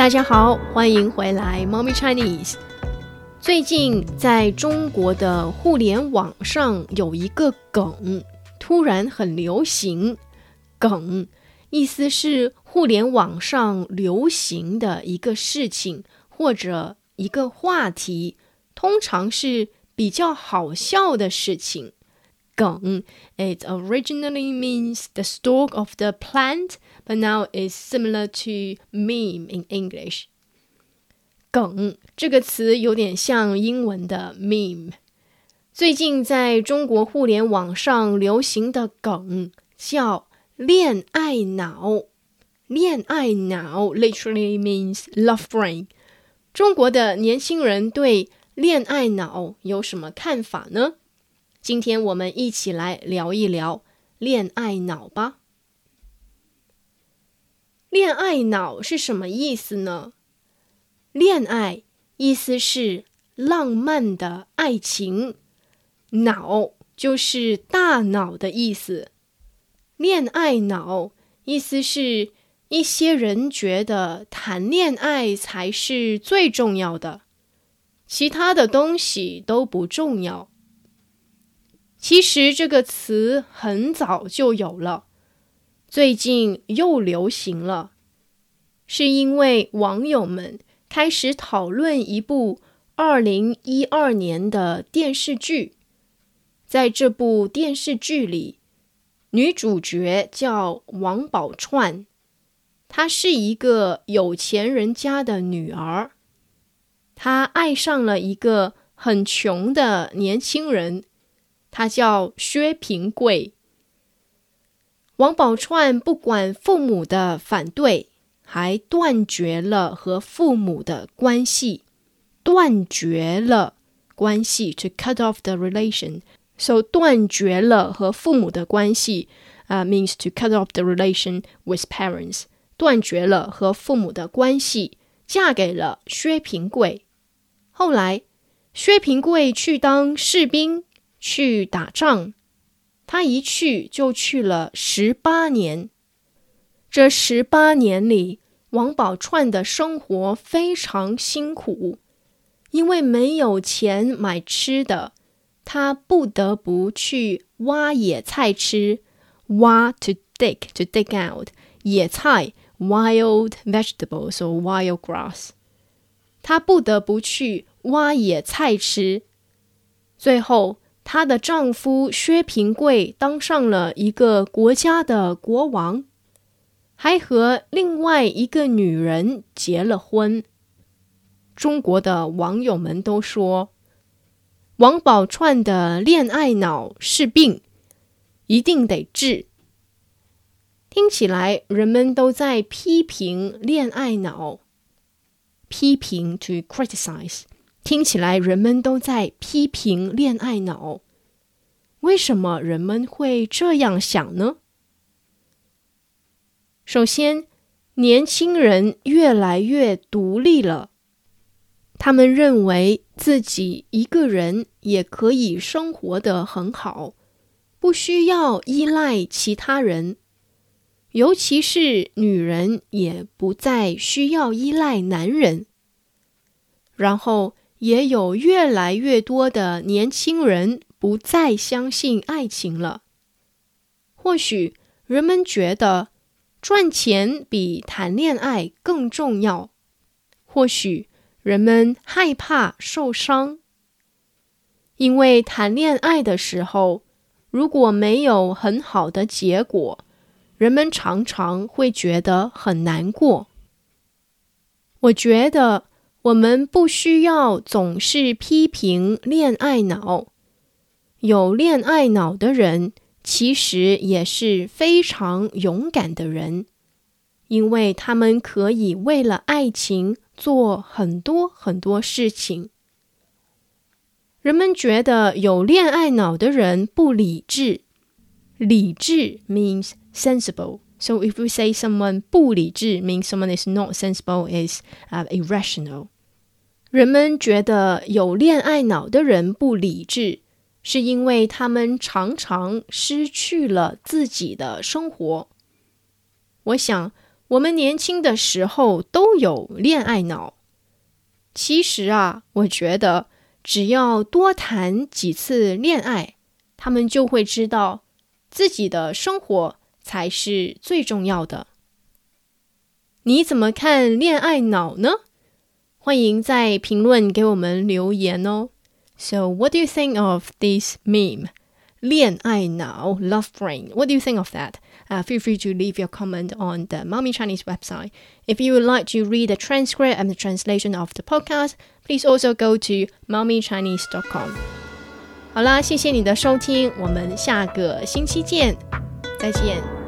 大家好，欢迎回来，Mommy Chinese。最近在中国的互联网上有一个梗，突然很流行。梗意思是互联网上流行的一个事情或者一个话题，通常是比较好笑的事情。梗，it originally means the stalk of the plant。but now is similar to meme in English。梗这个词有点像英文的 meme。最近在中国互联网上流行的梗叫“恋爱脑”。恋爱脑 literally means love brain。中国的年轻人对恋爱脑有什么看法呢？ 今天我们一起来聊一聊恋爱脑吧。恋爱脑是什么意思呢？恋爱意思是浪漫的爱情，脑就是大脑的意思。恋爱脑意思是一些人觉得谈恋爱才是最重要的，其他的东西都不重要。其实这个词很早就有了。最近又流行了，是因为网友们开始讨论一部二零一二年的电视剧。在这部电视剧里，女主角叫王宝钏，她是一个有钱人家的女儿，她爱上了一个很穷的年轻人，他叫薛平贵。王宝钏不管父母的反对，还断绝了和父母的关系，断绝了关系，to cut off the relation。So 断绝了和父母的关系，啊，means to cut off the relation with parents。断绝了和父母的关系，嫁给了薛平贵。后来，薛平贵去当士兵，去打仗。他一去就去了十八年，这十八年里，王宝钏的生活非常辛苦，因为没有钱买吃的，他不得不去挖野菜吃。挖 to dig to dig out 野菜 wild vegetables or wild grass，他不得不去挖野菜吃，最后。她的丈夫薛平贵当上了一个国家的国王，还和另外一个女人结了婚。中国的网友们都说，王宝钏的恋爱脑是病，一定得治。听起来人们都在批评恋爱脑，批评 to criticize。听起来人们都在批评恋爱脑，为什么人们会这样想呢？首先，年轻人越来越独立了，他们认为自己一个人也可以生活的很好，不需要依赖其他人，尤其是女人也不再需要依赖男人，然后。也有越来越多的年轻人不再相信爱情了。或许人们觉得赚钱比谈恋爱更重要。或许人们害怕受伤，因为谈恋爱的时候如果没有很好的结果，人们常常会觉得很难过。我觉得。我们不需要总是批评恋爱脑。有恋爱脑的人其实也是非常勇敢的人，因为他们可以为了爱情做很多很多事情。人们觉得有恋爱脑的人不理智。理智 means sensible。So if we say someone 不理智 means someone is not sensible, is uh, irrational. 人们觉得有恋爱脑的人不理智，是因为他们常常失去了自己的生活。我想，我们年轻的时候都有恋爱脑。其实啊，我觉得只要多谈几次恋爱，他们就会知道自己的生活才是最重要的。你怎么看恋爱脑呢？欢迎在评论给我们留言哦。So, what do you think of this meme? 恋爱脑 love brain. What do you think of that? Uh, feel free to leave your comment on the Mommy Chinese website. If you would like to read the transcript and the translation of the podcast, please also go to mommychinese.com. 好啦，谢谢你的收听，我们下个星期见， 再见。